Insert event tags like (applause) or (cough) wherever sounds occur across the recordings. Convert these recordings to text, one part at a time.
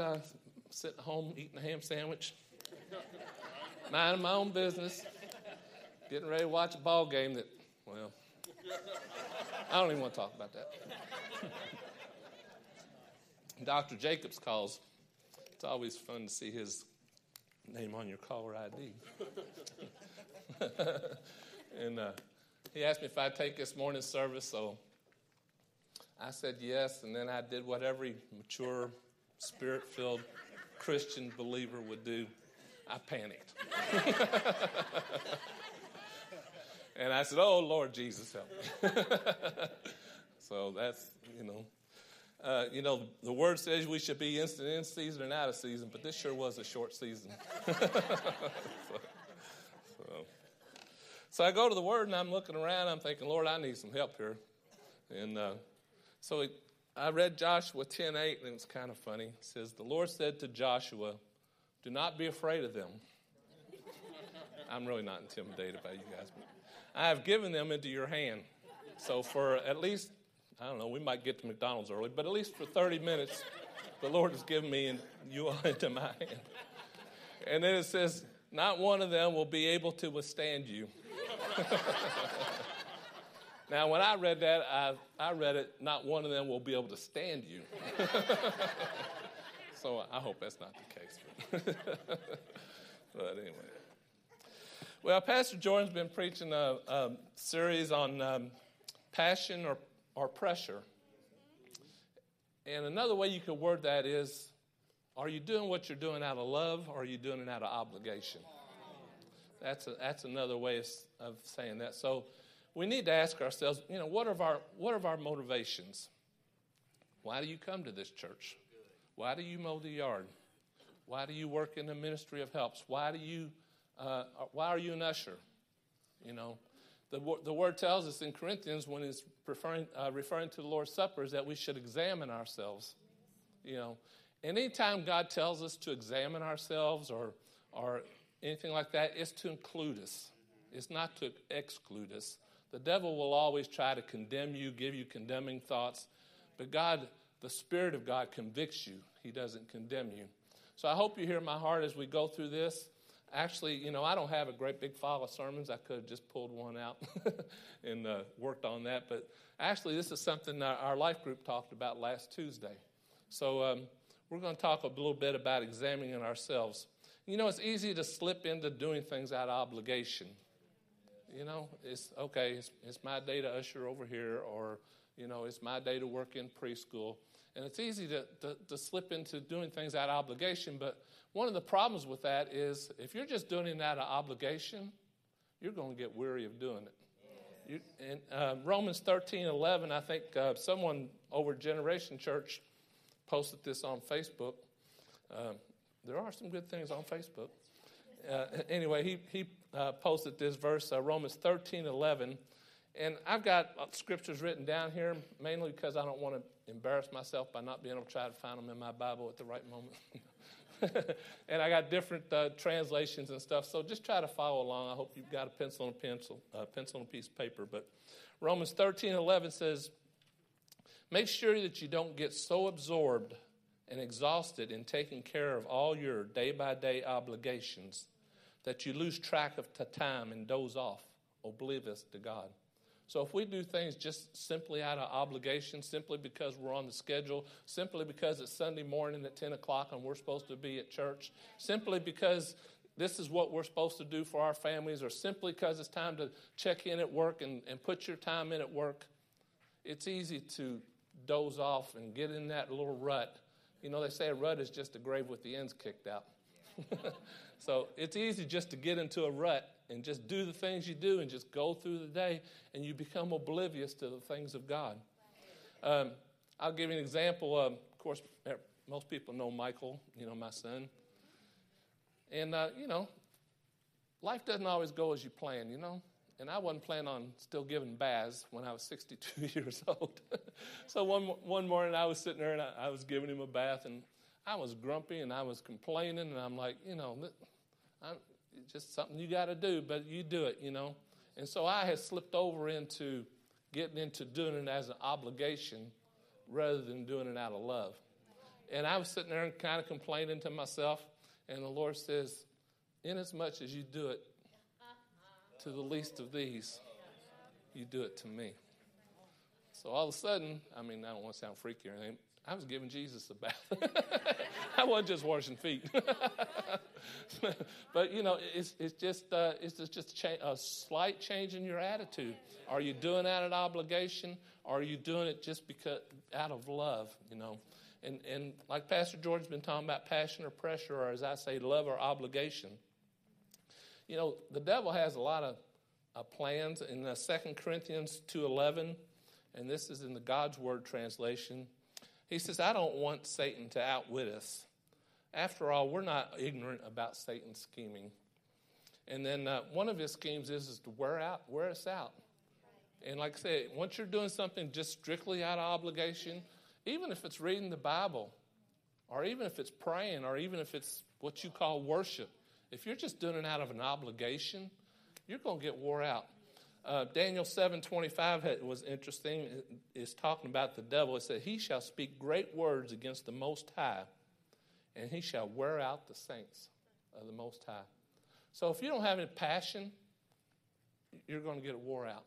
I sitting at home eating a ham sandwich, minding my own business, getting ready to watch a ball game that, well, I don't even want to talk about that. Dr. Jacobs calls. It's always fun to see his name on your caller ID. (laughs) and uh, he asked me if I'd take this morning's service, so I said yes, and then I did what every mature, spirit filled Christian believer would do. I panicked. (laughs) and I said, Oh, Lord Jesus, help me. (laughs) so that's, you know. Uh, you know, the word says we should be instant in season and out of season, but this sure was a short season. (laughs) so, so, so, I go to the word and I'm looking around. I'm thinking, Lord, I need some help here. And uh, so it, I read Joshua 10 8, and it's kind of funny. It says, The Lord said to Joshua, Do not be afraid of them. (laughs) I'm really not intimidated by you guys, but I have given them into your hand. So for at least, I don't know, we might get to McDonald's early, but at least for 30 minutes, the Lord has given me and you all (laughs) into my hand. And then it says, Not one of them will be able to withstand you. (laughs) Now, when I read that, I, I read it, not one of them will be able to stand you. (laughs) so I hope that's not the case. (laughs) but anyway. Well, Pastor Jordan's been preaching a, a series on um, passion or, or pressure. And another way you could word that is are you doing what you're doing out of love or are you doing it out of obligation? That's, a, that's another way of, of saying that. So, we need to ask ourselves, you know, what are our what are our motivations? Why do you come to this church? Why do you mow the yard? Why do you work in the ministry of helps? Why do you uh, why are you an usher? You know, the, the word tells us in Corinthians when it's referring, uh, referring to the Lord's Supper is that we should examine ourselves. You know, anytime God tells us to examine ourselves or, or anything like that, it's to include us. It's not to exclude us. The devil will always try to condemn you, give you condemning thoughts, but God, the Spirit of God, convicts you. He doesn't condemn you. So I hope you hear my heart as we go through this. Actually, you know, I don't have a great big file of sermons. I could have just pulled one out (laughs) and uh, worked on that. But actually, this is something our life group talked about last Tuesday. So um, we're going to talk a little bit about examining ourselves. You know, it's easy to slip into doing things out of obligation you know, it's okay, it's, it's my day to usher over here, or, you know, it's my day to work in preschool. And it's easy to, to, to, slip into doing things out of obligation, but one of the problems with that is if you're just doing it out of obligation, you're going to get weary of doing it. You, in uh, Romans 13 11, I think uh, someone over Generation Church posted this on Facebook. Uh, there are some good things on Facebook. Uh, anyway, he, he uh, posted this verse, uh, Romans 13 11. And I've got scriptures written down here mainly because I don't want to embarrass myself by not being able to try to find them in my Bible at the right moment. (laughs) and I got different uh, translations and stuff, so just try to follow along. I hope you've got a pencil and a pencil, uh, pencil and a piece of paper. But Romans 13 11 says, Make sure that you don't get so absorbed and exhausted in taking care of all your day by day obligations that you lose track of time and doze off, oblivious to God. So if we do things just simply out of obligation, simply because we're on the schedule, simply because it's Sunday morning at 10 o'clock and we're supposed to be at church, simply because this is what we're supposed to do for our families, or simply because it's time to check in at work and, and put your time in at work, it's easy to doze off and get in that little rut. You know, they say a rut is just a grave with the ends kicked out. (laughs) So it's easy just to get into a rut and just do the things you do and just go through the day and you become oblivious to the things of God. Um, I'll give you an example. Um, of course, most people know Michael, you know, my son. And, uh, you know, life doesn't always go as you plan, you know. And I wasn't planning on still giving baths when I was 62 (laughs) years old. (laughs) so one, one morning I was sitting there and I, I was giving him a bath and I was grumpy and I was complaining, and I'm like, you know, I'm, just something you got to do, but you do it, you know. And so I had slipped over into getting into doing it as an obligation rather than doing it out of love. And I was sitting there and kind of complaining to myself, and the Lord says, Inasmuch as you do it to the least of these, you do it to me. So all of a sudden, I mean, I don't want to sound freaky or anything. I was giving Jesus a bath. (laughs) I wasn't just washing feet. (laughs) but you know, it's, it's just uh, it's just cha- a slight change in your attitude. Are you doing that out of obligation? Or are you doing it just because out of love? You know, and and like Pastor Jordan's been talking about passion or pressure, or as I say, love or obligation. You know, the devil has a lot of uh, plans in uh, 2 Corinthians 2.11, and this is in the God's Word translation. He says, I don't want Satan to outwit us. After all, we're not ignorant about Satan's scheming. And then uh, one of his schemes is, is to wear out, wear us out. And like I said, once you're doing something just strictly out of obligation, even if it's reading the Bible, or even if it's praying, or even if it's what you call worship, if you're just doing it out of an obligation, you're going to get wore out. Uh, Daniel 7:25 was interesting. It's talking about the devil. It said, "He shall speak great words against the Most High, and he shall wear out the saints of the Most High." So if you don't have any passion, you're going to get wore out.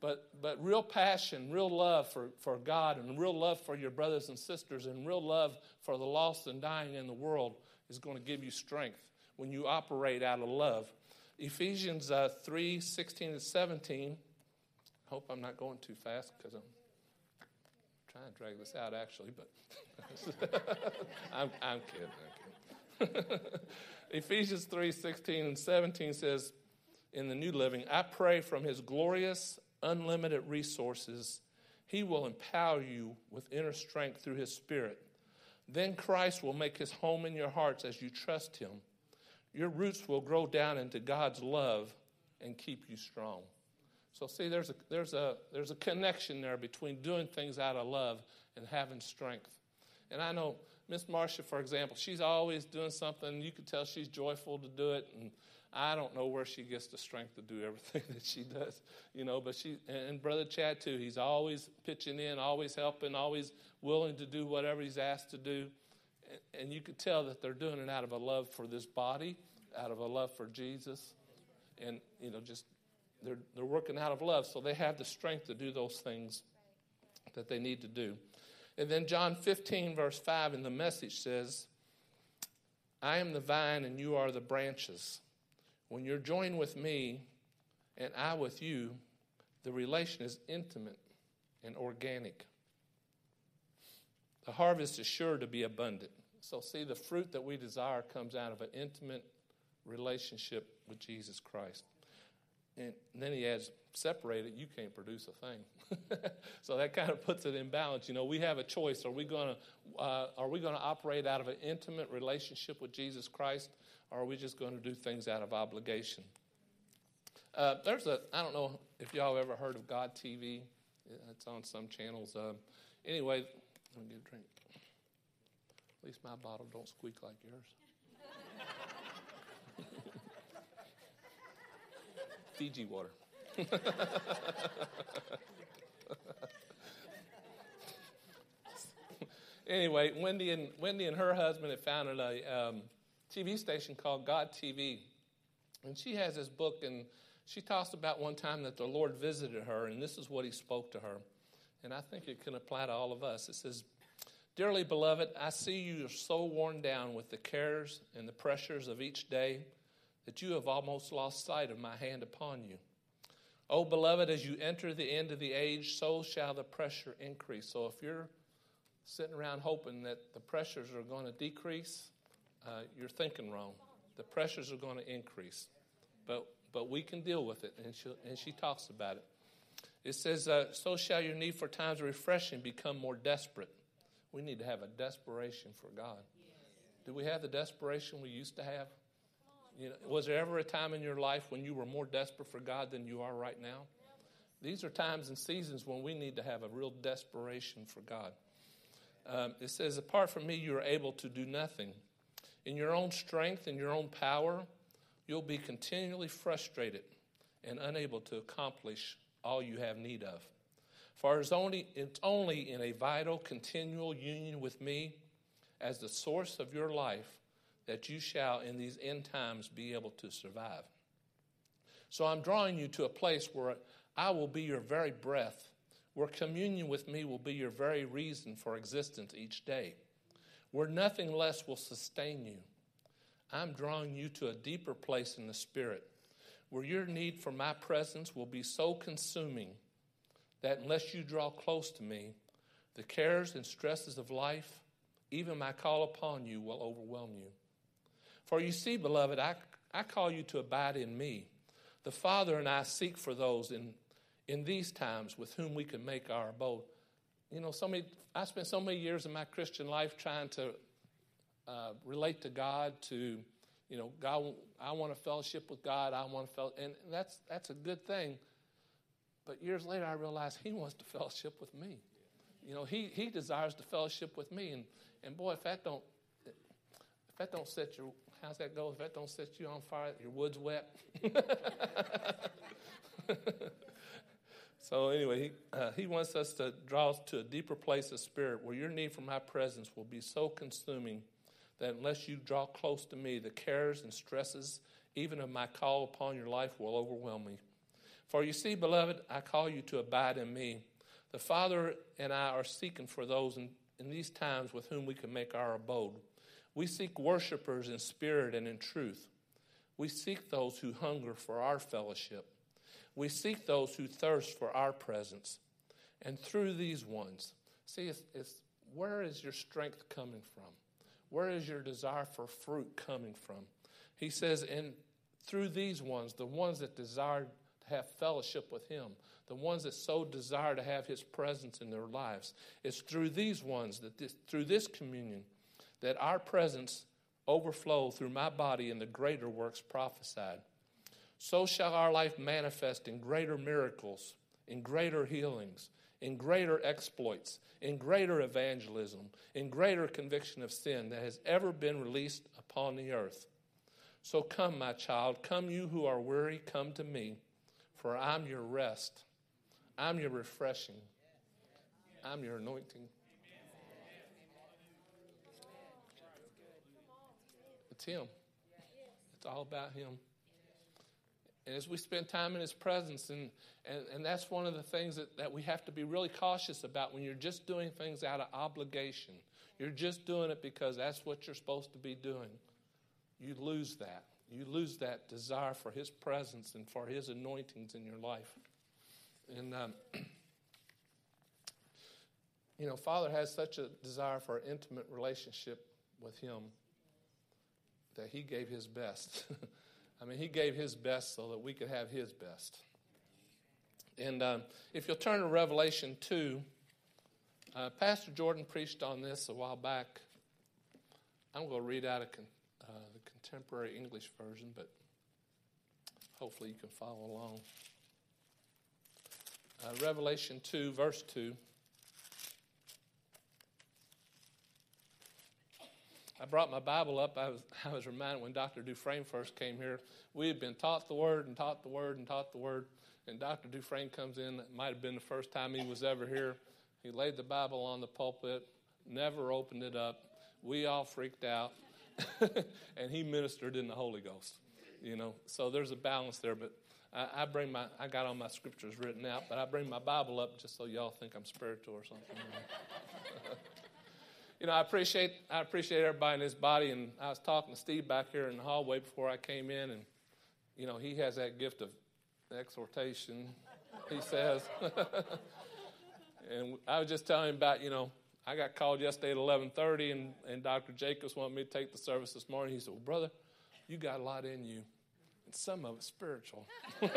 But, but real passion, real love for, for God, and real love for your brothers and sisters, and real love for the lost and dying in the world is going to give you strength when you operate out of love. Ephesians uh, 3 16 and 17. I hope I'm not going too fast because I'm trying to drag this out actually, but (laughs) I'm, I'm kidding. I'm kidding. (laughs) Ephesians 3 16 and 17 says in the New Living, I pray from his glorious, unlimited resources, he will empower you with inner strength through his Spirit. Then Christ will make his home in your hearts as you trust him your roots will grow down into God's love and keep you strong. So see, there's a, there's a, there's a connection there between doing things out of love and having strength. And I know Miss Marcia, for example, she's always doing something. You can tell she's joyful to do it, and I don't know where she gets the strength to do everything (laughs) that she does, you know. But she and Brother Chad too. He's always pitching in, always helping, always willing to do whatever he's asked to do and you could tell that they're doing it out of a love for this body, out of a love for Jesus, and you know, just they're they're working out of love, so they have the strength to do those things that they need to do. And then John 15, verse 5 in the message says, I am the vine and you are the branches. When you're joined with me and I with you, the relation is intimate and organic. The harvest is sure to be abundant. So, see, the fruit that we desire comes out of an intimate relationship with Jesus Christ. And then he adds, separated, you can't produce a thing. (laughs) so that kind of puts it in balance. You know, we have a choice. Are we going to uh, are we going to operate out of an intimate relationship with Jesus Christ, or are we just going to do things out of obligation? Uh, there's a I don't know if y'all ever heard of God TV. It's on some channels. Uh, anyway, let me get a drink. At least my bottle don't squeak like yours. (laughs) Fiji water. (laughs) anyway, Wendy and Wendy and her husband had founded a um, TV station called God TV, and she has this book, and she talks about one time that the Lord visited her, and this is what He spoke to her, and I think it can apply to all of us. It says, Dearly beloved, I see you are so worn down with the cares and the pressures of each day that you have almost lost sight of my hand upon you. Oh, beloved, as you enter the end of the age, so shall the pressure increase. So if you're sitting around hoping that the pressures are going to decrease, uh, you're thinking wrong. The pressures are going to increase. But, but we can deal with it, and she, and she talks about it. It says, uh, So shall your need for times of refreshing become more desperate. We need to have a desperation for God. Do we have the desperation we used to have? You know, was there ever a time in your life when you were more desperate for God than you are right now? These are times and seasons when we need to have a real desperation for God. Um, it says, Apart from me, you are able to do nothing. In your own strength and your own power, you'll be continually frustrated and unable to accomplish all you have need of. For it's only, it's only in a vital, continual union with me as the source of your life that you shall in these end times be able to survive. So I'm drawing you to a place where I will be your very breath, where communion with me will be your very reason for existence each day, where nothing less will sustain you. I'm drawing you to a deeper place in the Spirit, where your need for my presence will be so consuming that unless you draw close to me, the cares and stresses of life, even my call upon you, will overwhelm you. For you see, beloved, I, I call you to abide in me. The Father and I seek for those in, in these times with whom we can make our abode. You know, so many, I spent so many years in my Christian life trying to uh, relate to God, to, you know, God, I want to fellowship with God. I want to fellowship, and that's, that's a good thing. But years later, I realized He wants to fellowship with me. You know, He, he desires to fellowship with me. And, and boy, if that don't, if that don't set your, how's that go? If that don't set you on fire, your wood's wet. (laughs) so anyway, he, uh, he wants us to draw us to a deeper place of spirit where your need for my presence will be so consuming that unless you draw close to me, the cares and stresses, even of my call upon your life, will overwhelm me. For you see, beloved, I call you to abide in me. The Father and I are seeking for those in, in these times with whom we can make our abode. We seek worshipers in spirit and in truth. We seek those who hunger for our fellowship. We seek those who thirst for our presence. And through these ones, see, it's, it's, where is your strength coming from? Where is your desire for fruit coming from? He says, and through these ones, the ones that desire have fellowship with Him, the ones that so desire to have His presence in their lives. It's through these ones, that this, through this communion, that our presence overflow through my body in the greater works prophesied. So shall our life manifest in greater miracles, in greater healings, in greater exploits, in greater evangelism, in greater conviction of sin that has ever been released upon the earth. So come, my child, come you who are weary, come to me. For I'm your rest, I'm your refreshing, I'm your anointing. It's Him. It's all about Him. And as we spend time in His presence, and, and, and that's one of the things that, that we have to be really cautious about when you're just doing things out of obligation. You're just doing it because that's what you're supposed to be doing. You lose that you lose that desire for His presence and for His anointings in your life. And, um, (clears throat) you know, Father has such a desire for an intimate relationship with Him that He gave His best. (laughs) I mean, He gave His best so that we could have His best. And um, if you'll turn to Revelation 2, uh, Pastor Jordan preached on this a while back. I'm going to read out a contemporary English version, but hopefully you can follow along. Uh, Revelation 2, verse 2. I brought my Bible up. I was, (laughs) I was reminded when Dr. Dufresne first came here, we had been taught the Word and taught the Word and taught the Word. And Dr. Dufresne comes in, it might have been the first time he was ever here. He laid the Bible on the pulpit, never opened it up. We all freaked out. (laughs) and he ministered in the Holy Ghost. You know, so there's a balance there. But I, I, bring my, I got all my scriptures written out, but I bring my Bible up just so y'all think I'm spiritual or something. you know, (laughs) I appreciate, I appreciate everybody in this body. And I was talking to Steve back here in the hallway before I came in, and you know, he has that gift of exhortation. He says. (laughs) and I was just telling him about, you know, I got called yesterday at 11:30, and, and Dr. Jacobs wanted me to take the service this morning. He said, "Well, brother, you got a lot in you, and some of it's spiritual." (laughs)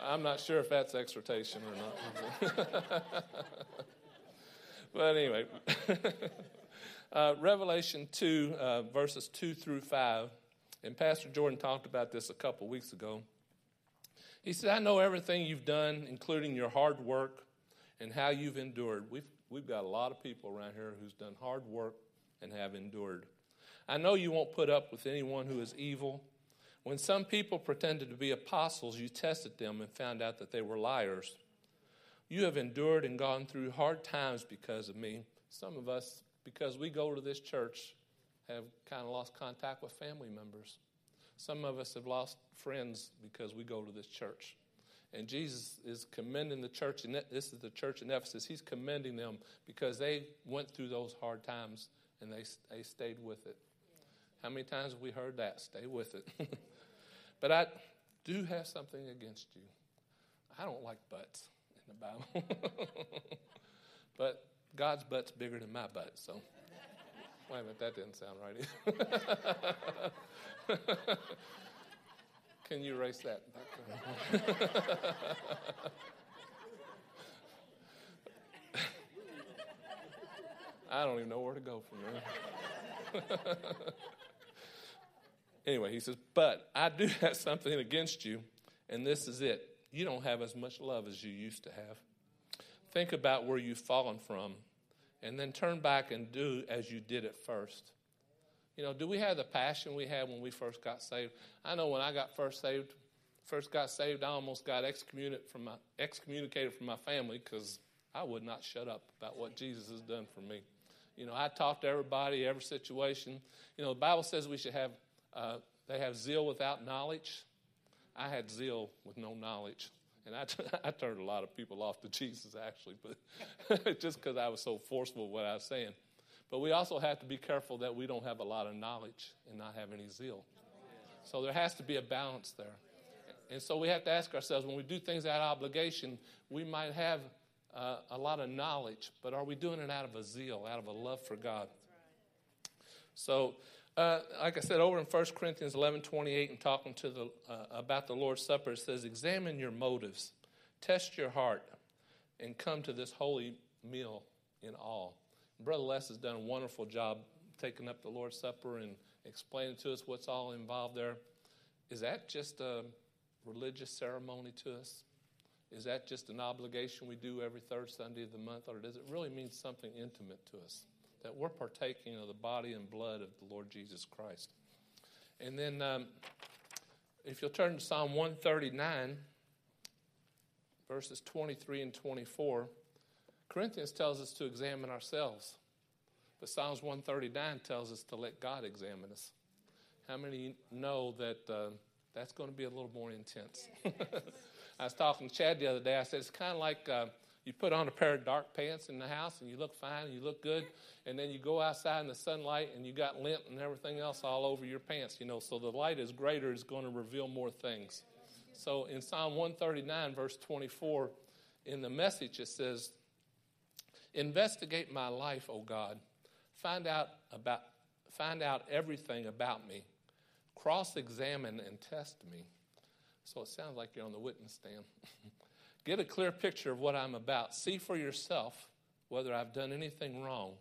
I'm not sure if that's exhortation or not. (laughs) but anyway, (laughs) uh, Revelation 2, uh, verses 2 through 5, and Pastor Jordan talked about this a couple weeks ago. He said, I know everything you've done, including your hard work and how you've endured. We've, we've got a lot of people around here who's done hard work and have endured. I know you won't put up with anyone who is evil. When some people pretended to be apostles, you tested them and found out that they were liars. You have endured and gone through hard times because of me. Some of us, because we go to this church, have kind of lost contact with family members. Some of us have lost friends because we go to this church. And Jesus is commending the church, and this is the church in Ephesus. He's commending them because they went through those hard times and they, they stayed with it. How many times have we heard that? Stay with it. (laughs) but I do have something against you. I don't like butts in the Bible. (laughs) but God's butt's bigger than my butt, so. Wait a minute, that didn't sound right (laughs) Can you erase that? (laughs) I don't even know where to go from there. (laughs) anyway, he says, But I do have something against you, and this is it. You don't have as much love as you used to have. Think about where you've fallen from, and then turn back and do as you did at first. You know, do we have the passion we had when we first got saved? I know when I got first saved, first got saved, I almost got excommunicated from my, excommunicated from my family because I would not shut up about what Jesus has done for me. You know, I talked to everybody, every situation. You know, the Bible says we should have, uh, they have zeal without knowledge. I had zeal with no knowledge. And I, t- (laughs) I turned a lot of people off to Jesus, actually, but (laughs) just because I was so forceful with what I was saying. But we also have to be careful that we don't have a lot of knowledge and not have any zeal. So there has to be a balance there. And so we have to ask ourselves when we do things out of obligation, we might have uh, a lot of knowledge, but are we doing it out of a zeal, out of a love for God? So, uh, like I said, over in 1 Corinthians 11 28 and talking to the, uh, about the Lord's Supper, it says, Examine your motives, test your heart, and come to this holy meal in awe. Brother Les has done a wonderful job taking up the Lord's Supper and explaining to us what's all involved there. Is that just a religious ceremony to us? Is that just an obligation we do every third Sunday of the month, or does it really mean something intimate to us? That we're partaking of the body and blood of the Lord Jesus Christ. And then, um, if you'll turn to Psalm 139, verses 23 and 24, Corinthians tells us to examine ourselves. But Psalms 139 tells us to let God examine us. How many know that uh, that's going to be a little more intense? (laughs) I was talking to Chad the other day. I said, it's kind of like uh, you put on a pair of dark pants in the house and you look fine and you look good, and then you go outside in the sunlight and you got lint and everything else all over your pants, you know. So the light is greater, it's going to reveal more things. So in Psalm 139, verse 24, in the message, it says, Investigate my life, O God. Find out about find out everything about me. Cross examine and test me. So it sounds like you're on the witness stand. (laughs) Get a clear picture of what I'm about. See for yourself whether I've done anything wrong.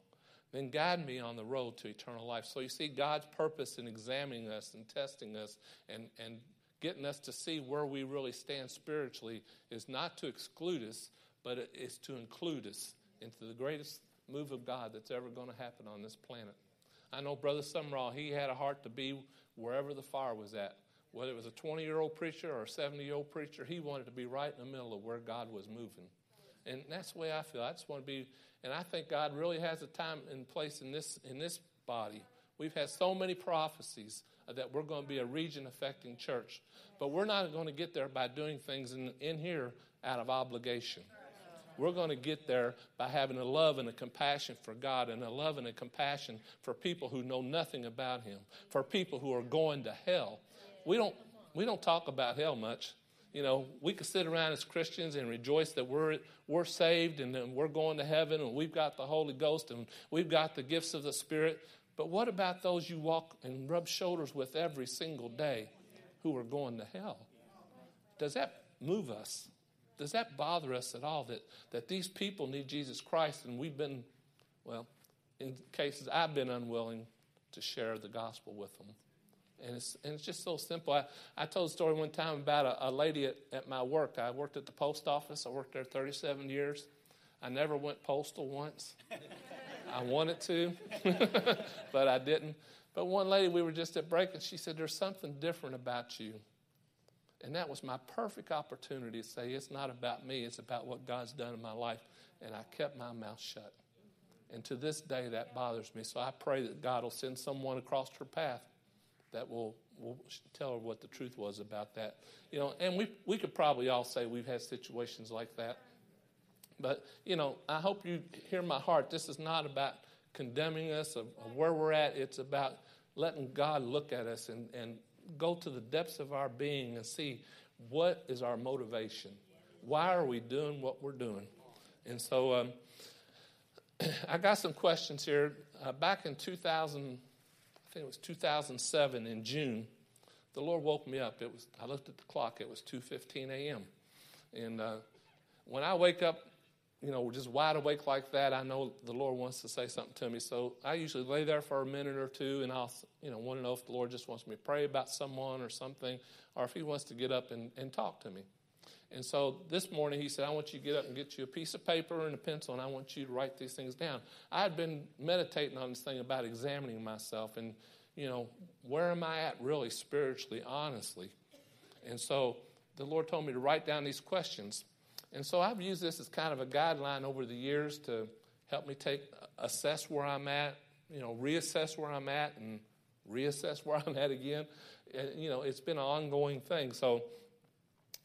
Then guide me on the road to eternal life. So you see, God's purpose in examining us and testing us and, and getting us to see where we really stand spiritually is not to exclude us, but it is to include us into the greatest move of God that's ever going to happen on this planet. I know Brother Sumrall, he had a heart to be wherever the fire was at whether it was a 20 year old preacher or a 70 year old preacher, he wanted to be right in the middle of where God was moving. And that's the way I feel. I just want to be, and I think God really has a time and place in this, in this body. We've had so many prophecies that we're going to be a region affecting church. But we're not going to get there by doing things in, in here out of obligation. We're going to get there by having a love and a compassion for God and a love and a compassion for people who know nothing about Him, for people who are going to hell we don't we don't talk about hell much. You know, we can sit around as Christians and rejoice that we're we're saved and then we're going to heaven and we've got the Holy Ghost and we've got the gifts of the Spirit. But what about those you walk and rub shoulders with every single day who are going to hell? Does that move us? Does that bother us at all that, that these people need Jesus Christ and we've been, well, in cases I've been unwilling to share the gospel with them? And it's, and it's just so simple. I, I told a story one time about a, a lady at, at my work. I worked at the post office. I worked there 37 years. I never went postal once. I wanted to, (laughs) but I didn't. But one lady, we were just at break, and she said, There's something different about you. And that was my perfect opportunity to say, it's not about me, it's about what God's done in my life. And I kept my mouth shut. And to this day, that bothers me. So I pray that God will send someone across her path that will, will tell her what the truth was about that. You know, and we, we could probably all say we've had situations like that. But, you know, I hope you hear my heart. This is not about condemning us of, of where we're at, it's about letting God look at us and, and go to the depths of our being and see what is our motivation. Why are we doing what we're doing? And so um, (clears throat) I got some questions here. Uh, back in 2000, I think it was 2007 in June, the Lord woke me up. It was I looked at the clock. It was 2:15 a.m. And uh, when I wake up you know, just wide awake like that, I know the Lord wants to say something to me. So I usually lay there for a minute or two, and I'll, you know, want to know if the Lord just wants me to pray about someone or something, or if He wants to get up and, and talk to me. And so this morning He said, I want you to get up and get you a piece of paper and a pencil, and I want you to write these things down. I had been meditating on this thing about examining myself and, you know, where am I at really spiritually, honestly? And so the Lord told me to write down these questions. And so I've used this as kind of a guideline over the years to help me take uh, assess where I'm at, you know, reassess where I'm at and reassess (laughs) where I'm at again. And, you know, it's been an ongoing thing. So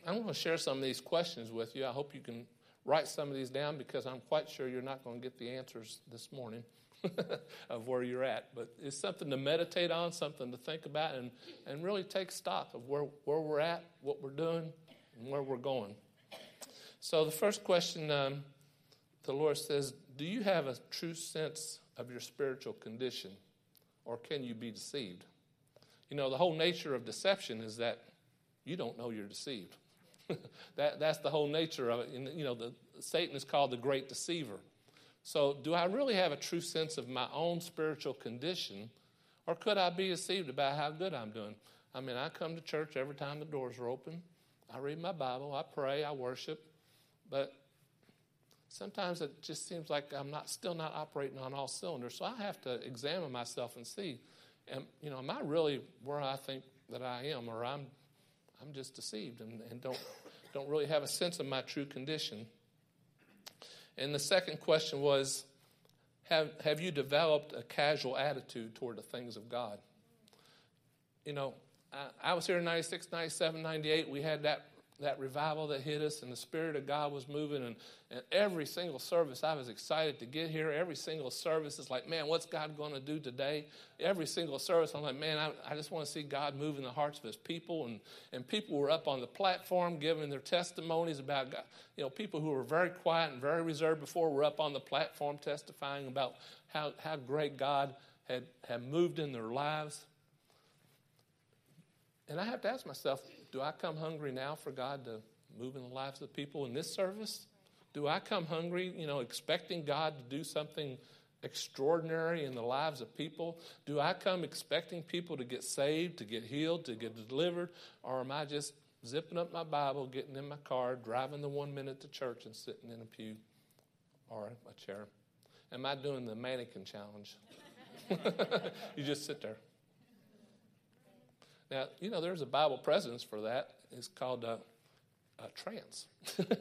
I'm going to share some of these questions with you. I hope you can write some of these down because I'm quite sure you're not going to get the answers this morning (laughs) of where you're at. But it's something to meditate on, something to think about, and, and really take stock of where, where we're at, what we're doing, and where we're going. So, the first question um, the Lord says, Do you have a true sense of your spiritual condition, or can you be deceived? You know, the whole nature of deception is that you don't know you're deceived. (laughs) that, that's the whole nature of it. And, you know, the, Satan is called the great deceiver. So, do I really have a true sense of my own spiritual condition, or could I be deceived about how good I'm doing? I mean, I come to church every time the doors are open. I read my Bible, I pray, I worship. But sometimes it just seems like I'm not still not operating on all cylinders. So I have to examine myself and see, am, you know, am I really where I think that I am, or I'm I'm just deceived and, and don't don't really have a sense of my true condition. And the second question was, have have you developed a casual attitude toward the things of God? You know, I, I was here in 96, 97, 98. We had that that revival that hit us and the Spirit of God was moving. And, and every single service, I was excited to get here. Every single service is like, man, what's God going to do today? Every single service, I'm like, man, I, I just want to see God move in the hearts of His people. And, and people were up on the platform giving their testimonies about God. You know, people who were very quiet and very reserved before were up on the platform testifying about how, how great God had, had moved in their lives. And I have to ask myself, do I come hungry now for God to move in the lives of people in this service? Do I come hungry, you know, expecting God to do something extraordinary in the lives of people? Do I come expecting people to get saved, to get healed, to get delivered? Or am I just zipping up my Bible, getting in my car, driving the one minute to church and sitting in a pew or a chair? Am I doing the mannequin challenge? (laughs) you just sit there. Now, you know, there's a Bible presence for that. It's called a, a trance.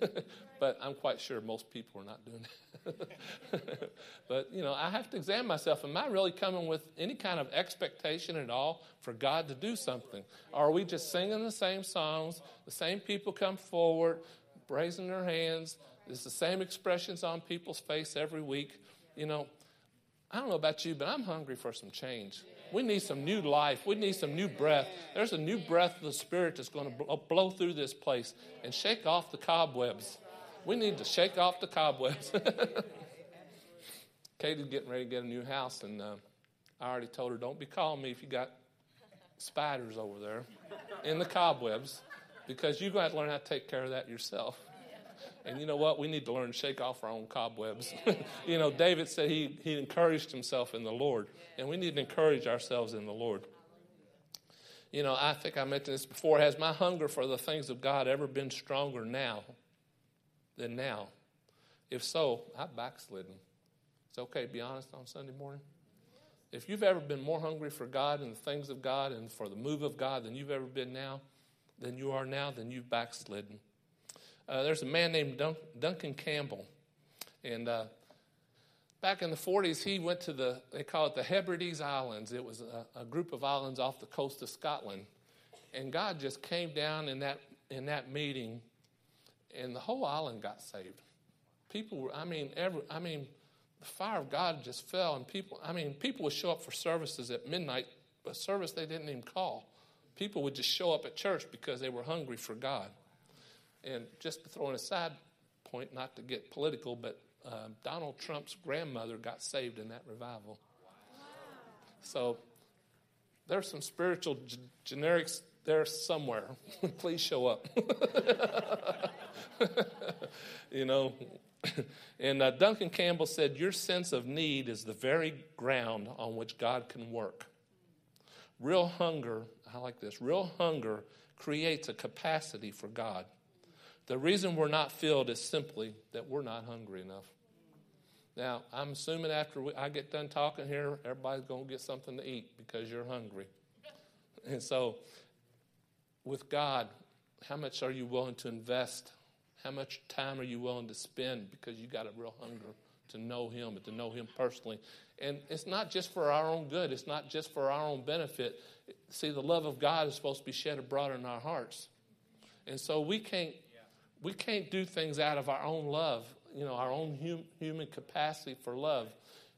(laughs) but I'm quite sure most people are not doing that. (laughs) but, you know, I have to examine myself. Am I really coming with any kind of expectation at all for God to do something? Or are we just singing the same songs? The same people come forward, raising their hands. It's the same expressions on people's face every week. You know, I don't know about you, but I'm hungry for some change. We need some new life. We need some new breath. There's a new breath of the Spirit that's going to blow through this place and shake off the cobwebs. We need to shake off the cobwebs. (laughs) Katie's getting ready to get a new house, and uh, I already told her, don't be calling me if you got spiders over there in the cobwebs, because you're going to have to learn how to take care of that yourself. And you know what? We need to learn to shake off our own cobwebs. (laughs) you know, David said he, he encouraged himself in the Lord, and we need to encourage ourselves in the Lord. You know, I think I mentioned this before. Has my hunger for the things of God ever been stronger now than now? If so, I've backslidden. It's okay to be honest on Sunday morning. If you've ever been more hungry for God and the things of God and for the move of God than you've ever been now, than you are now, then you've backslidden. Uh, there's a man named Dun- Duncan Campbell, and uh, back in the 40s, he went to the, they call it the Hebrides Islands. It was a, a group of islands off the coast of Scotland. And God just came down in that, in that meeting, and the whole island got saved. People were, I mean, every, I mean, the fire of God just fell, and people, I mean, people would show up for services at midnight, a service they didn't even call. People would just show up at church because they were hungry for God. And just to throw in a side point, not to get political, but uh, Donald Trump's grandmother got saved in that revival. So there's some spiritual g- generics there somewhere. (laughs) Please show up. (laughs) you know, and uh, Duncan Campbell said, Your sense of need is the very ground on which God can work. Real hunger, I like this, real hunger creates a capacity for God. The reason we're not filled is simply that we're not hungry enough. Now, I'm assuming after we, I get done talking here, everybody's going to get something to eat because you're hungry. (laughs) And so, with God, how much are you willing to invest? How much time are you willing to spend because you got a real hunger to know Him and to know Him personally? And it's not just for our own good, it's not just for our own benefit. See, the love of God is supposed to be shed abroad in our hearts. And so we can't we can't do things out of our own love, you know, our own hum, human capacity for love.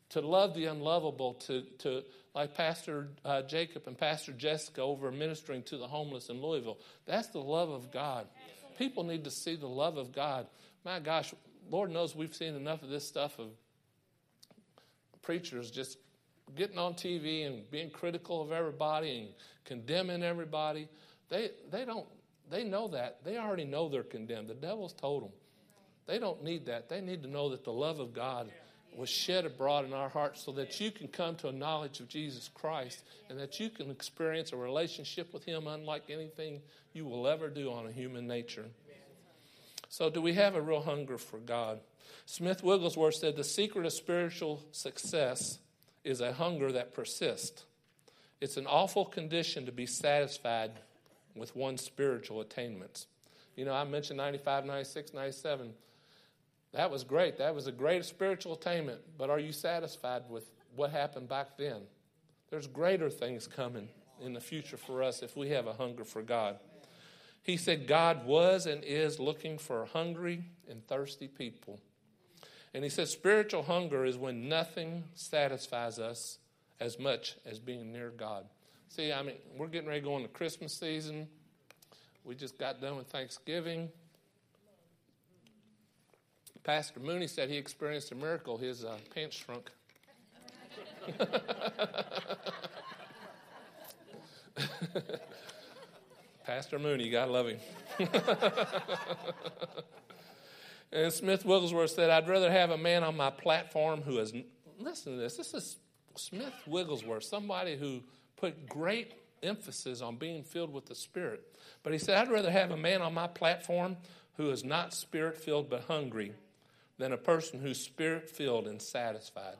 To love the unlovable, to, to like Pastor uh, Jacob and Pastor Jessica over ministering to the homeless in Louisville. That's the love of God. People need to see the love of God. My gosh, Lord knows we've seen enough of this stuff of preachers just getting on TV and being critical of everybody and condemning everybody. They, they don't they know that. They already know they're condemned. The devil's told them. They don't need that. They need to know that the love of God was shed abroad in our hearts so that you can come to a knowledge of Jesus Christ and that you can experience a relationship with Him unlike anything you will ever do on a human nature. So, do we have a real hunger for God? Smith Wigglesworth said the secret of spiritual success is a hunger that persists. It's an awful condition to be satisfied with one's spiritual attainments. You know, I mentioned 95, 96, 97. That was great. That was a great spiritual attainment. But are you satisfied with what happened back then? There's greater things coming in the future for us if we have a hunger for God. He said God was and is looking for hungry and thirsty people. And he said spiritual hunger is when nothing satisfies us as much as being near God. See, I mean, we're getting ready to go into Christmas season. We just got done with Thanksgiving. Pastor Mooney said he experienced a miracle. His uh, pants shrunk. (laughs) Pastor Mooney, you gotta love him. (laughs) and Smith Wigglesworth said, I'd rather have a man on my platform who is, listen to this, this is Smith Wigglesworth, somebody who put great emphasis on being filled with the Spirit. But he said, I'd rather have a man on my platform who is not spirit filled but hungry than a person who's spirit filled and satisfied.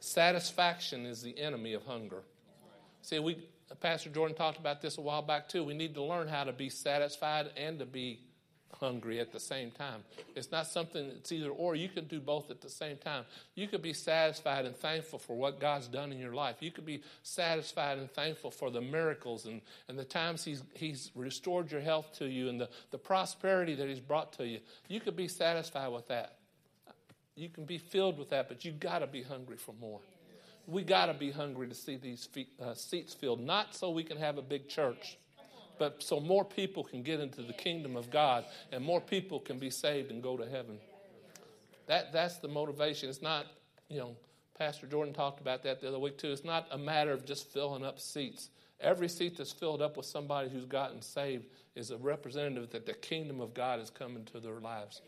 Satisfaction is the enemy of hunger. See, we Pastor Jordan talked about this a while back too. We need to learn how to be satisfied and to be hungry at the same time. It's not something that's either or. You can do both at the same time. You could be satisfied and thankful for what God's done in your life. You could be satisfied and thankful for the miracles and, and the times he's, he's restored your health to you and the, the prosperity that He's brought to you. You could be satisfied with that. You can be filled with that, but you got to be hungry for more. We got to be hungry to see these feet, uh, seats filled, not so we can have a big church but so more people can get into the kingdom of God and more people can be saved and go to heaven. That, that's the motivation. It's not, you know, Pastor Jordan talked about that the other week too. It's not a matter of just filling up seats. Every seat that's filled up with somebody who's gotten saved is a representative that the kingdom of God is coming to their lives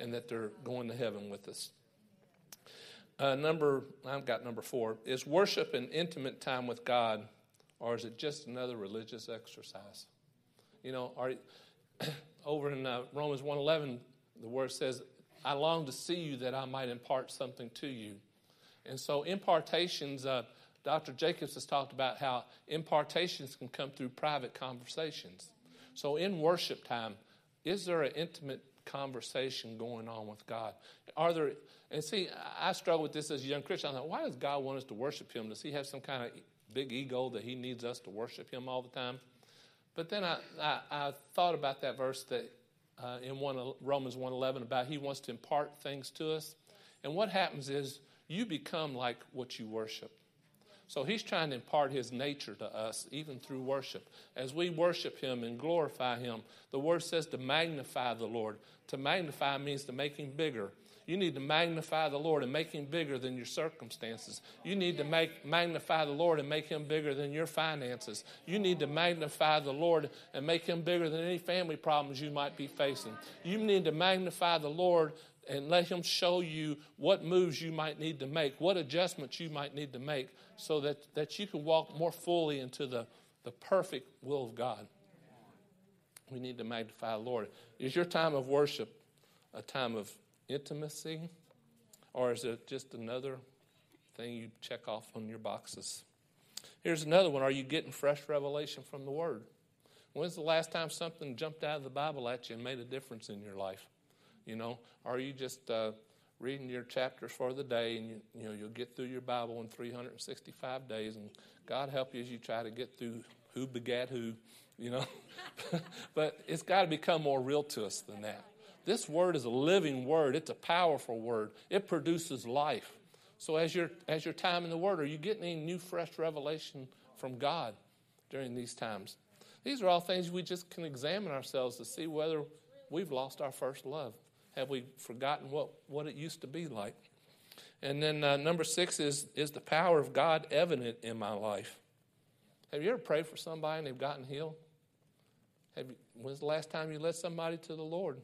and that they're going to heaven with us. Uh, number, I've got number four. Is worship and intimate time with God, or is it just another religious exercise? You know, are, (clears throat) over in uh, Romans 1.11, the word says, I long to see you that I might impart something to you. And so impartations, uh, Dr. Jacobs has talked about how impartations can come through private conversations. So in worship time, is there an intimate conversation going on with God? Are there, and see, I struggle with this as a young Christian. I thought, why does God want us to worship Him? Does He have some kind of big ego that He needs us to worship Him all the time? But then I, I, I thought about that verse that uh, in one, Romans 1.11 about He wants to impart things to us. And what happens is you become like what you worship. So he's trying to impart his nature to us, even through worship. As we worship him and glorify him, the word says to magnify the Lord. To magnify means to make him bigger. You need to magnify the Lord and make him bigger than your circumstances. You need to make, magnify the Lord and make him bigger than your finances. You need to magnify the Lord and make him bigger than any family problems you might be facing. You need to magnify the Lord and let him show you what moves you might need to make, what adjustments you might need to make so that, that you can walk more fully into the, the perfect will of God. We need to magnify the Lord. Is your time of worship a time of intimacy, or is it just another thing you check off on your boxes? Here's another one Are you getting fresh revelation from the Word? When's the last time something jumped out of the Bible at you and made a difference in your life? You know, are you just uh, reading your chapters for the day and you, you know you'll get through your Bible in 365 days and God help you as you try to get through who begat who, you know. (laughs) but it's got to become more real to us than that. This word is a living word. It's a powerful word. It produces life. So as your as your time in the word, are you getting any new fresh revelation from God during these times? These are all things we just can examine ourselves to see whether we've lost our first love. Have we forgotten what, what it used to be like? And then uh, number six is, is the power of God evident in my life? Have you ever prayed for somebody and they've gotten healed? Have you, when's the last time you led somebody to the Lord?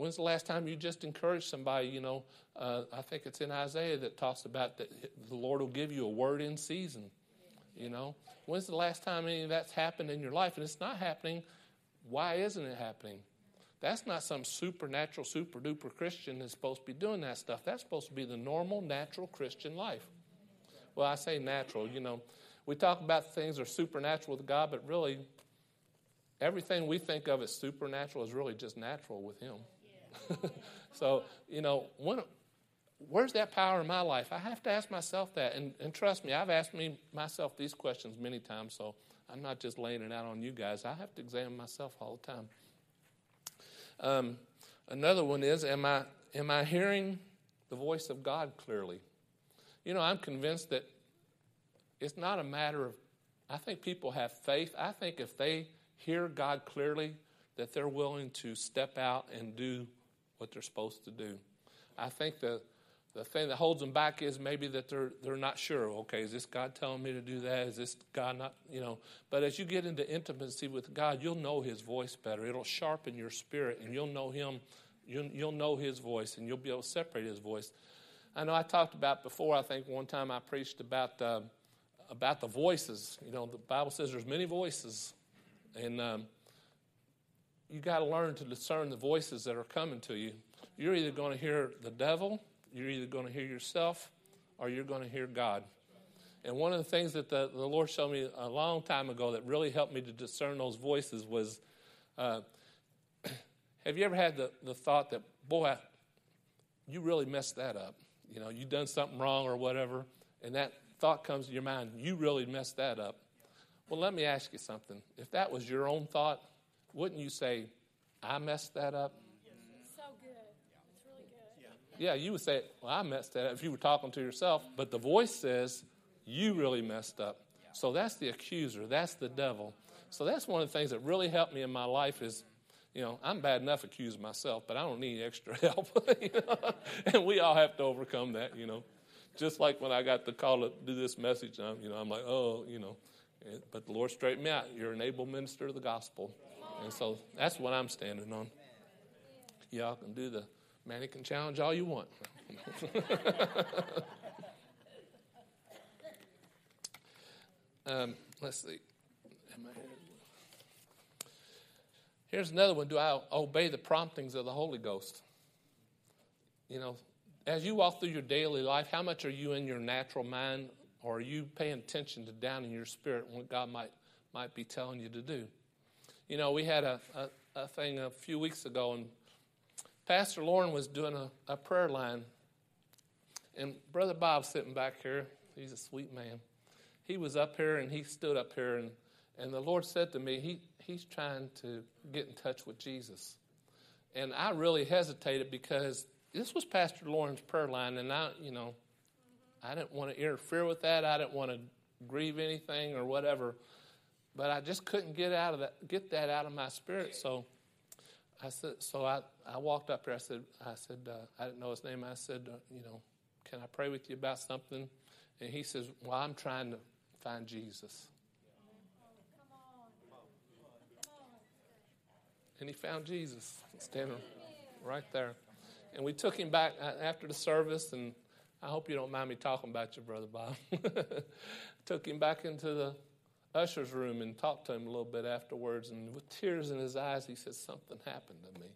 When's the last time you just encouraged somebody? You know, uh, I think it's in Isaiah that talks about that the Lord will give you a word in season. You know, when's the last time any of that's happened in your life? And it's not happening. Why isn't it happening? That's not some supernatural, super duper Christian that's supposed to be doing that stuff. That's supposed to be the normal, natural Christian life. Well, I say natural, you know. We talk about things that are supernatural with God, but really, everything we think of as supernatural is really just natural with Him. (laughs) So, you know, when, where's that power in my life? I have to ask myself that. And, and trust me, I've asked me myself these questions many times, so I'm not just laying it out on you guys. I have to examine myself all the time. Um, another one is am I, am I hearing the voice of God clearly? You know, I'm convinced that it's not a matter of, I think people have faith. I think if they hear God clearly, that they're willing to step out and do what they're supposed to do. I think the the thing that holds them back is maybe that they're they're not sure. Okay, is this God telling me to do that? Is this God not? You know. But as you get into intimacy with God, you'll know His voice better. It'll sharpen your spirit, and you'll know Him. You'll, you'll know His voice, and you'll be able to separate His voice. I know I talked about before. I think one time I preached about uh, about the voices. You know, the Bible says there's many voices, and um, you got to learn to discern the voices that are coming to you. You're either going to hear the devil you're either going to hear yourself or you're going to hear God. And one of the things that the, the Lord showed me a long time ago that really helped me to discern those voices was uh, (clears throat) have you ever had the, the thought that, boy, you really messed that up? You know, you done something wrong or whatever, and that thought comes to your mind, you really messed that up. Well, let me ask you something. If that was your own thought, wouldn't you say, I messed that up? So good. It's really good. yeah, you would say, well, I messed that up if you were talking to yourself, but the voice says, you really messed up. So that's the accuser, that's the devil. So that's one of the things that really helped me in my life is, you know, I'm bad enough accusing myself, but I don't need extra (laughs) help. (laughs) you know? And we all have to overcome that, you know. Just like when I got the call to do this message, I'm, you know, I'm like, oh, you know. But the Lord straightened me out. You're an able minister of the gospel. And so that's what I'm standing on. Y'all can do the Man, it can challenge all you want. (laughs) um, let's see. Here's another one. Do I obey the promptings of the Holy Ghost? You know, as you walk through your daily life, how much are you in your natural mind, or are you paying attention to down in your spirit what God might might be telling you to do? You know, we had a, a, a thing a few weeks ago, and Pastor Lauren was doing a, a prayer line. And Brother Bob sitting back here, he's a sweet man. He was up here and he stood up here, and, and the Lord said to me, he, He's trying to get in touch with Jesus. And I really hesitated because this was Pastor Lauren's prayer line, and I, you know, I didn't want to interfere with that. I didn't want to grieve anything or whatever. But I just couldn't get out of that, get that out of my spirit. So I said, so I, I walked up here. I said, I said, uh, I didn't know his name. I said, uh, you know, can I pray with you about something? And he says, well, I'm trying to find Jesus. And he found Jesus standing right there. And we took him back uh, after the service, and I hope you don't mind me talking about your brother Bob. (laughs) took him back into the usher's room and talked to him a little bit afterwards. And with tears in his eyes, he said, Something happened to me.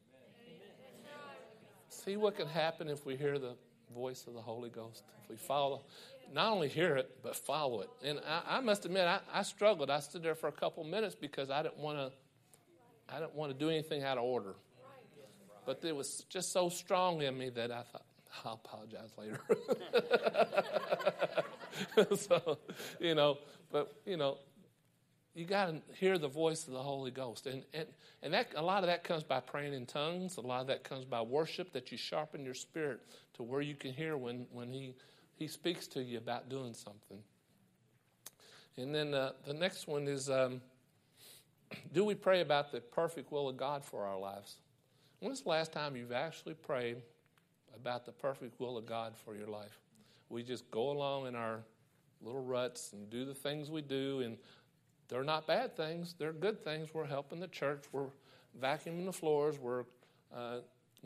See what can happen if we hear the voice of the Holy Ghost, if we follow. Not only hear it, but follow it. And I, I must admit, I, I struggled. I stood there for a couple minutes because I didn't want to. I didn't want to do anything out of order. But it was just so strong in me that I thought, I'll apologize later. (laughs) so, you know, but, you know, you got to hear the voice of the Holy Ghost. And, and, and that, a lot of that comes by praying in tongues. A lot of that comes by worship, that you sharpen your spirit to where you can hear when, when he, he speaks to you about doing something. And then uh, the next one is um, do we pray about the perfect will of God for our lives? When's the last time you've actually prayed about the perfect will of God for your life? We just go along in our little ruts and do the things we do, and they're not bad things. They're good things. We're helping the church. We're vacuuming the floors. We're uh,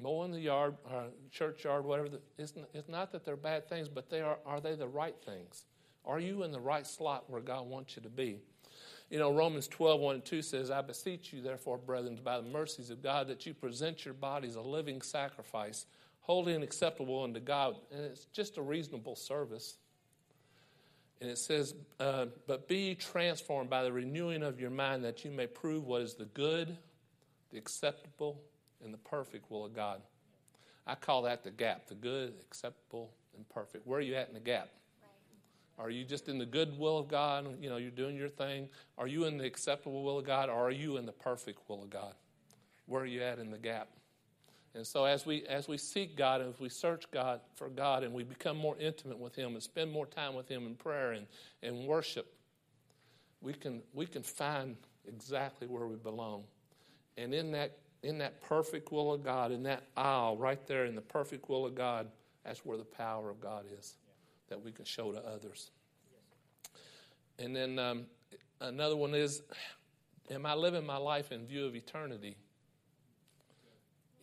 mowing the yard, uh, church yard, whatever. It's, it's not that they're bad things, but they are. Are they the right things? Are you in the right slot where God wants you to be? You know, Romans 12, 1 and 2 says, I beseech you, therefore, brethren, by the mercies of God, that you present your bodies a living sacrifice, holy and acceptable unto God. And it's just a reasonable service. And it says, uh, But be transformed by the renewing of your mind, that you may prove what is the good, the acceptable, and the perfect will of God. I call that the gap the good, acceptable, and perfect. Where are you at in the gap? Are you just in the good will of God? You know, you're doing your thing. Are you in the acceptable will of God, or are you in the perfect will of God? Where are you at in the gap? And so, as we as we seek God and as we search God for God, and we become more intimate with Him and spend more time with Him in prayer and, and worship, we can we can find exactly where we belong. And in that in that perfect will of God, in that aisle right there, in the perfect will of God, that's where the power of God is that we can show to others. And then um, another one is Am I living my life in view of eternity?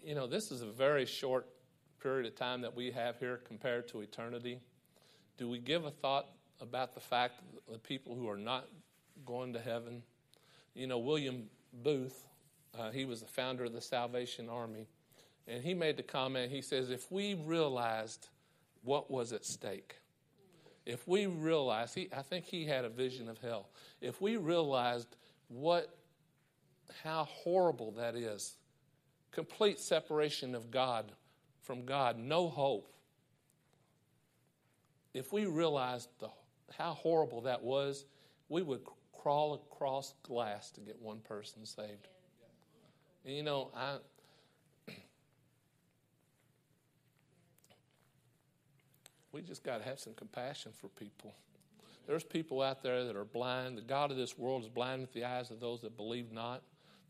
You know, this is a very short period of time that we have here compared to eternity. Do we give a thought about the fact that the people who are not going to heaven? You know, William Booth, uh, he was the founder of the Salvation Army, and he made the comment he says, if we realized what was at stake, if we realized, he, I think he had a vision of hell. If we realized what, how horrible that is, complete separation of God from God, no hope. If we realized the, how horrible that was, we would crawl across glass to get one person saved. And you know, I, (clears throat) we just got to have some compassion for people. There's people out there that are blind. The God of this world is blind with the eyes of those that believe not.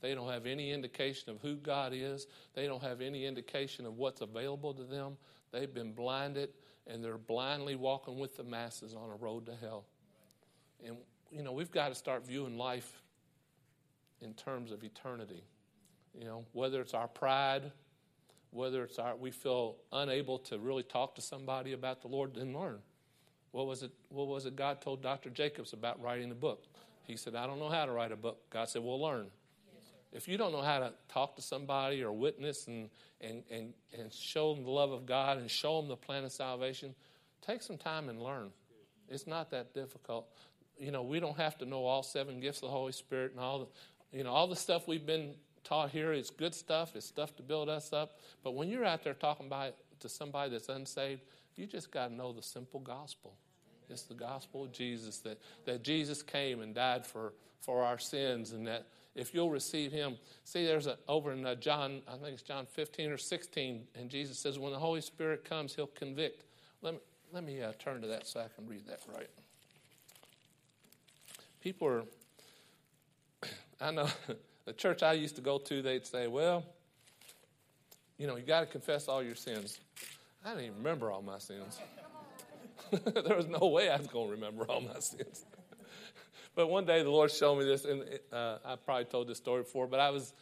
They don't have any indication of who God is. They don't have any indication of what's available to them. They've been blinded, and they're blindly walking with the masses on a road to hell. And, you know, we've got to start viewing life in terms of eternity. You know, whether it's our pride, whether it's our, we feel unable to really talk to somebody about the Lord, then learn. What was it? What was it God told Dr. Jacobs about writing a book? He said, "I don't know how to write a book." God said, "Well, learn." If you don't know how to talk to somebody or witness and, and, and, and show them the love of God and show them the plan of salvation, take some time and learn. It's not that difficult. You know, we don't have to know all seven gifts of the Holy Spirit and all the, you know, all the stuff we've been taught here is good stuff. It's stuff to build us up. But when you're out there talking by, to somebody that's unsaved, you just got to know the simple gospel. It's the gospel of Jesus that, that Jesus came and died for, for our sins, and that if you'll receive Him. See, there's a, over in uh, John, I think it's John 15 or 16, and Jesus says, when the Holy Spirit comes, He'll convict. Let me, let me uh, turn to that so I can read that right. People are, (clears throat) I know, (laughs) the church I used to go to, they'd say, well, you know, you got to confess all your sins. I didn't even remember all my sins. (laughs) there was no way I was going to remember all my sins. But one day the Lord showed me this, and uh, I probably told this story before, but I was,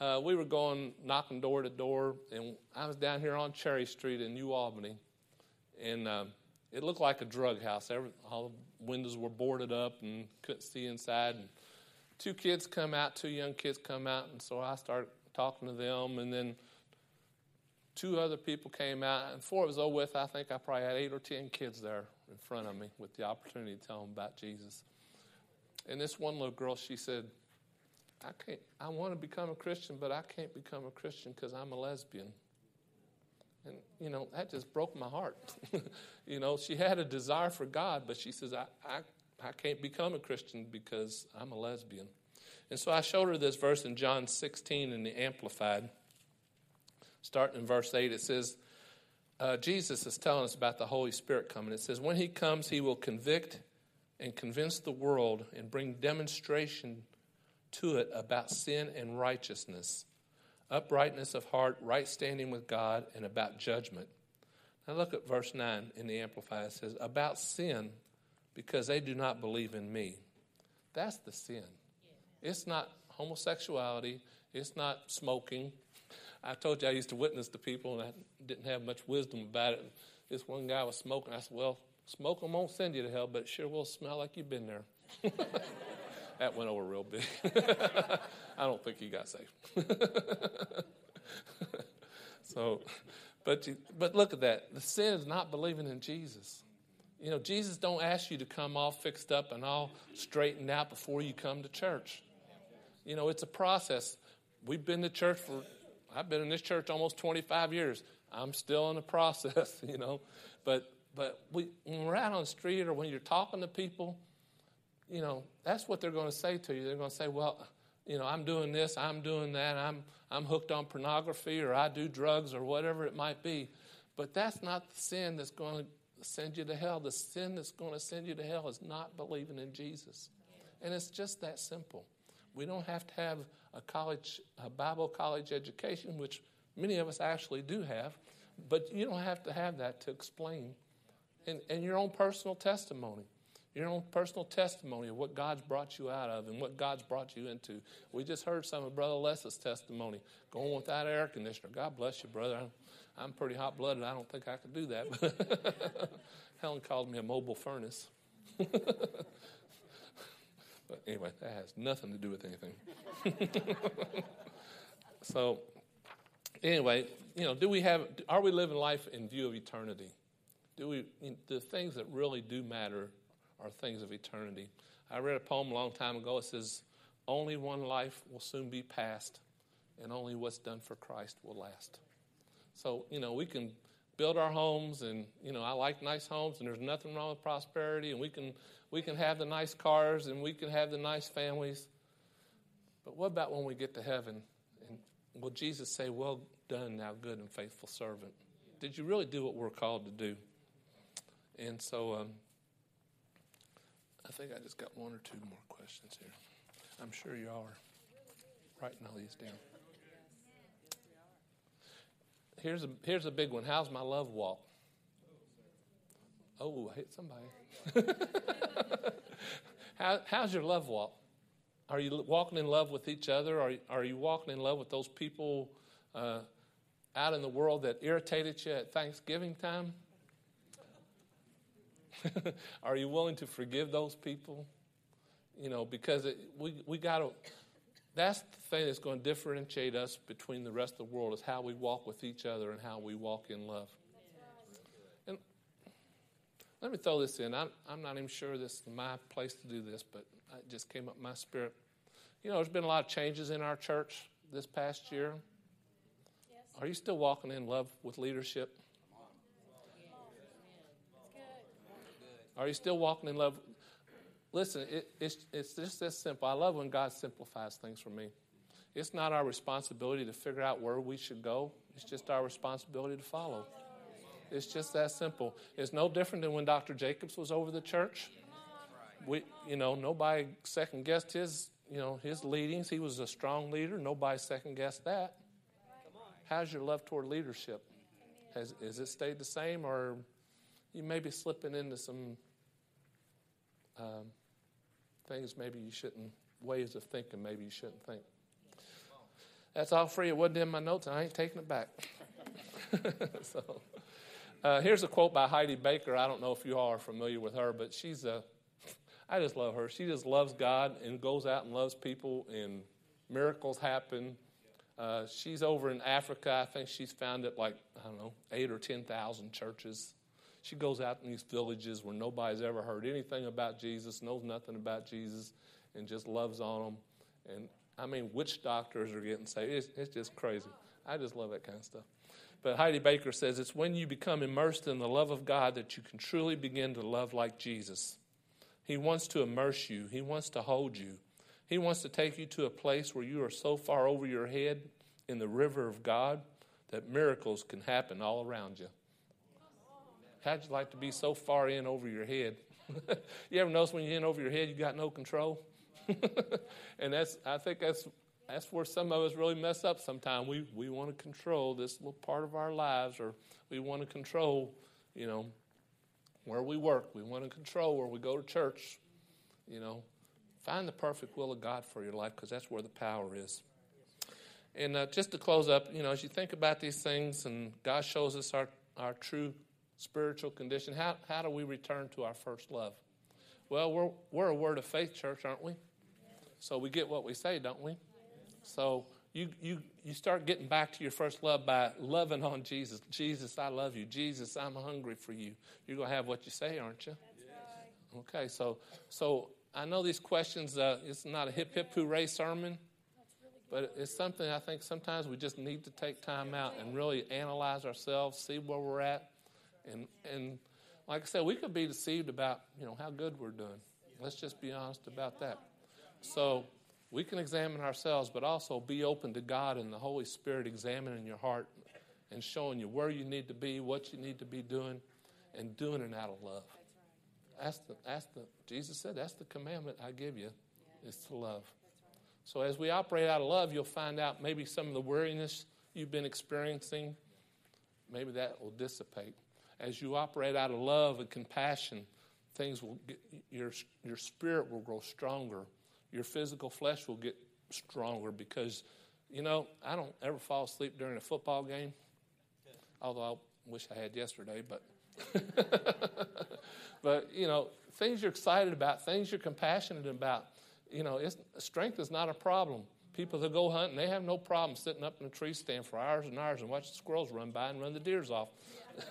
uh, we were going knocking door to door, and I was down here on Cherry Street in New Albany, and um, it looked like a drug house. Every, all the windows were boarded up and couldn't see inside. And two kids come out, two young kids come out, and so I started talking to them, and then two other people came out, and before it was over with, I think I probably had eight or ten kids there in front of me with the opportunity to tell them about Jesus. And this one little girl, she said, I can't, I want to become a Christian, but I can't become a Christian because I'm a lesbian. And, you know, that just broke my heart. (laughs) you know, she had a desire for God, but she says, I, I, I can't become a Christian because I'm a lesbian. And so I showed her this verse in John 16 in the Amplified. Starting in verse 8, it says, uh, Jesus is telling us about the Holy Spirit coming. It says, When he comes, he will convict and convince the world and bring demonstration to it about sin and righteousness, uprightness of heart, right standing with God, and about judgment. Now look at verse 9 in the Amplified. It says, About sin, because they do not believe in me. That's the sin. It's not homosexuality, it's not smoking, I told you I used to witness to people and I didn't have much wisdom about it. This one guy was smoking. I said, Well, smoking won't send you to hell, but it sure will smell like you've been there. (laughs) that went over real big. (laughs) I don't think he got saved. (laughs) so, but, you, but look at that. The sin is not believing in Jesus. You know, Jesus don't ask you to come all fixed up and all straightened out before you come to church. You know, it's a process. We've been to church for I've been in this church almost 25 years. I'm still in the process, you know. But but we, when we're out on the street or when you're talking to people, you know, that's what they're going to say to you. They're going to say, well, you know, I'm doing this, I'm doing that, I'm I'm hooked on pornography or I do drugs or whatever it might be. But that's not the sin that's going to send you to hell. The sin that's going to send you to hell is not believing in Jesus. And it's just that simple. We don't have to have a college, a Bible college education, which many of us actually do have, but you don't have to have that to explain. And, and your own personal testimony, your own personal testimony of what God's brought you out of and what God's brought you into. We just heard some of Brother Les's testimony, going without air conditioner. God bless you, brother. I'm, I'm pretty hot blooded. I don't think I could do that. (laughs) Helen called me a mobile furnace. (laughs) But anyway, that has nothing to do with anything. (laughs) so, anyway, you know, do we have? Are we living life in view of eternity? Do we? The things that really do matter are things of eternity. I read a poem a long time ago. It says, "Only one life will soon be passed, and only what's done for Christ will last." So, you know, we can build our homes, and you know, I like nice homes, and there's nothing wrong with prosperity, and we can we can have the nice cars and we can have the nice families. But what about when we get to heaven? And will Jesus say, Well done, thou good and faithful servant? Did you really do what we're called to do? And so um, I think I just got one or two more questions here. I'm sure you are writing all these down. Here's a, here's a big one. How's my love walk? Oh, I hit somebody. (laughs) How, how's your love walk? Are you walking in love with each other? Are, are you walking in love with those people uh, out in the world that irritated you at Thanksgiving time? (laughs) are you willing to forgive those people? You know, because it, we, we got to, that's the thing that's going to differentiate us between the rest of the world is how we walk with each other and how we walk in love. And Let me throw this in. I'm, I'm not even sure this is my place to do this, but it just came up my spirit. You know, there's been a lot of changes in our church this past year. Are you still walking in love with leadership? Are you still walking in love? Listen, it, it's, it's just this simple. I love when God simplifies things for me. It's not our responsibility to figure out where we should go, it's just our responsibility to follow. It's just that simple. It's no different than when Dr. Jacobs was over the church. We, you know, nobody second guessed his, you know, his leadings. He was a strong leader. Nobody second guessed that. How's your love toward leadership? Has, has it stayed the same, or you may be slipping into some um, things maybe you shouldn't, ways of thinking maybe you shouldn't think. That's all free. It wasn't in my notes, and I ain't taking it back. (laughs) so, uh, here's a quote by Heidi Baker. I don't know if you all are familiar with her, but she's a. (laughs) I just love her. She just loves God and goes out and loves people, and miracles happen. Uh, she's over in Africa. I think she's founded like I don't know eight or ten thousand churches she goes out in these villages where nobody's ever heard anything about Jesus, knows nothing about Jesus, and just loves on them. And I mean, witch doctors are getting saved. It's, it's just crazy. I just love that kind of stuff. But Heidi Baker says it's when you become immersed in the love of God that you can truly begin to love like Jesus. He wants to immerse you, He wants to hold you. He wants to take you to a place where you are so far over your head in the river of God that miracles can happen all around you. How'd you like to be so far in over your head? (laughs) you ever notice when you're in over your head, you got no control? (laughs) and that's, I think that's, that's where some of us really mess up sometimes. We, we want to control this little part of our lives, or we want to control, you know, where we work. We want to control where we go to church. You know, find the perfect will of God for your life because that's where the power is. And uh, just to close up, you know, as you think about these things and God shows us our, our true spiritual condition, how, how do we return to our first love? Well, we're, we're a word of faith church, aren't we? So we get what we say, don't we? So you, you, you start getting back to your first love by loving on Jesus. Jesus, I love you. Jesus, I'm hungry for you. You're going to have what you say, aren't you? Okay, so, so I know these questions, uh, it's not a hip hip hooray sermon, but it's something I think sometimes we just need to take time out and really analyze ourselves, see where we're at, and, and like I said, we could be deceived about, you know, how good we're doing. Let's just be honest about that. So we can examine ourselves, but also be open to God and the Holy Spirit examining your heart and showing you where you need to be, what you need to be doing, and doing it out of love. That's the, that's the, Jesus said, that's the commandment I give you, is to love. So as we operate out of love, you'll find out maybe some of the weariness you've been experiencing, maybe that will dissipate as you operate out of love and compassion, things will get, your, your spirit will grow stronger. Your physical flesh will get stronger because, you know, I don't ever fall asleep during a football game, although I wish I had yesterday, but. (laughs) but, you know, things you're excited about, things you're compassionate about, you know, strength is not a problem. People that go hunting, they have no problem sitting up in a tree stand for hours and hours and watch the squirrels run by and run the deers off. (laughs)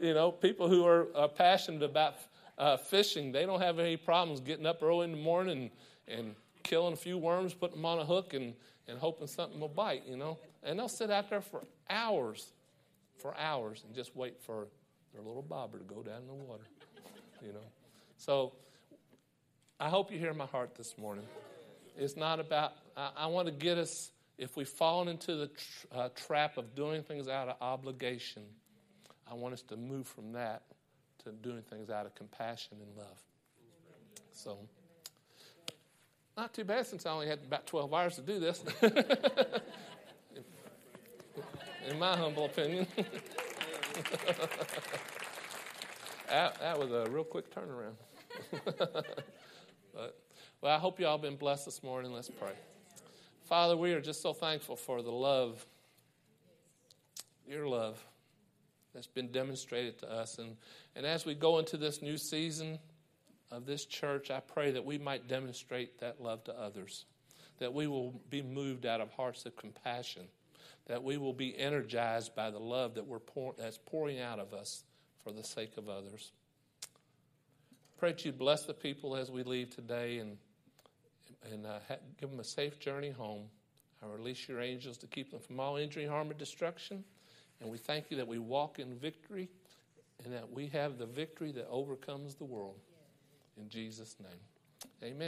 you know, people who are, are passionate about uh, fishing, they don't have any problems getting up early in the morning and, and killing a few worms, putting them on a hook, and, and hoping something will bite, you know. And they'll sit out there for hours, for hours, and just wait for their little bobber to go down in the water, you know. So I hope you hear my heart this morning. It's not about, I, I want to get us if we've fallen into the uh, trap of doing things out of obligation, I want us to move from that to doing things out of compassion and love. So, not too bad since I only had about 12 hours to do this. (laughs) In my humble opinion. (laughs) that, that was a real quick turnaround. (laughs) but, well, I hope you all been blessed this morning. Let's pray. Father, we are just so thankful for the love, your love, that's been demonstrated to us. And, and as we go into this new season of this church, I pray that we might demonstrate that love to others, that we will be moved out of hearts of compassion, that we will be energized by the love that we're pour, that's pouring out of us for the sake of others. Pray that you bless the people as we leave today and and uh, give them a safe journey home. I release your angels to keep them from all injury, harm, or destruction. And we thank you that we walk in victory and that we have the victory that overcomes the world. In Jesus' name, amen.